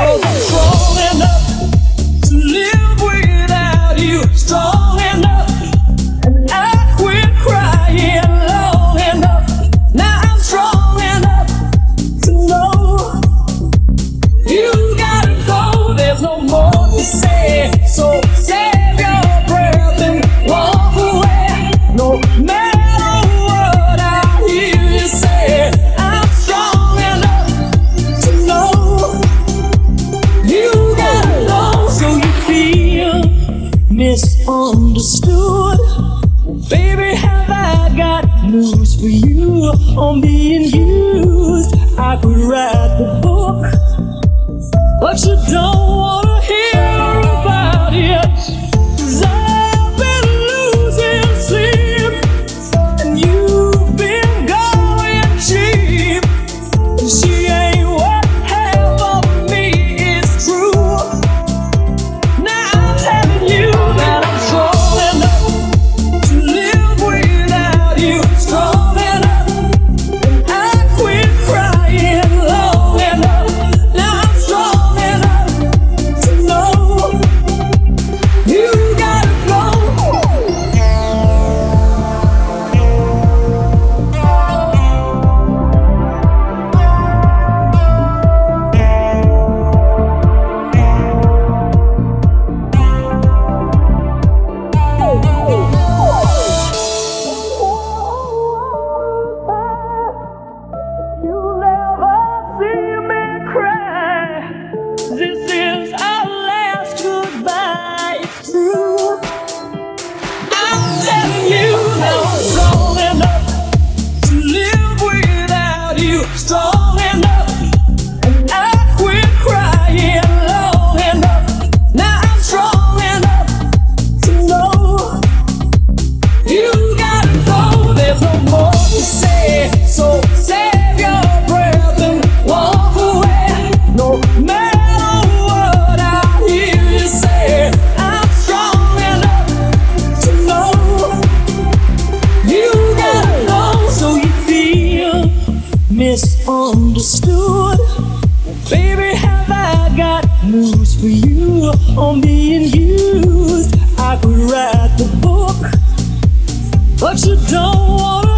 Hey. misunderstood. Baby, have I got news for you on being used? I could write the book, but you don't want. and you. misunderstood. Baby, have I got news for you on being used? I could write the book, but you don't wanna.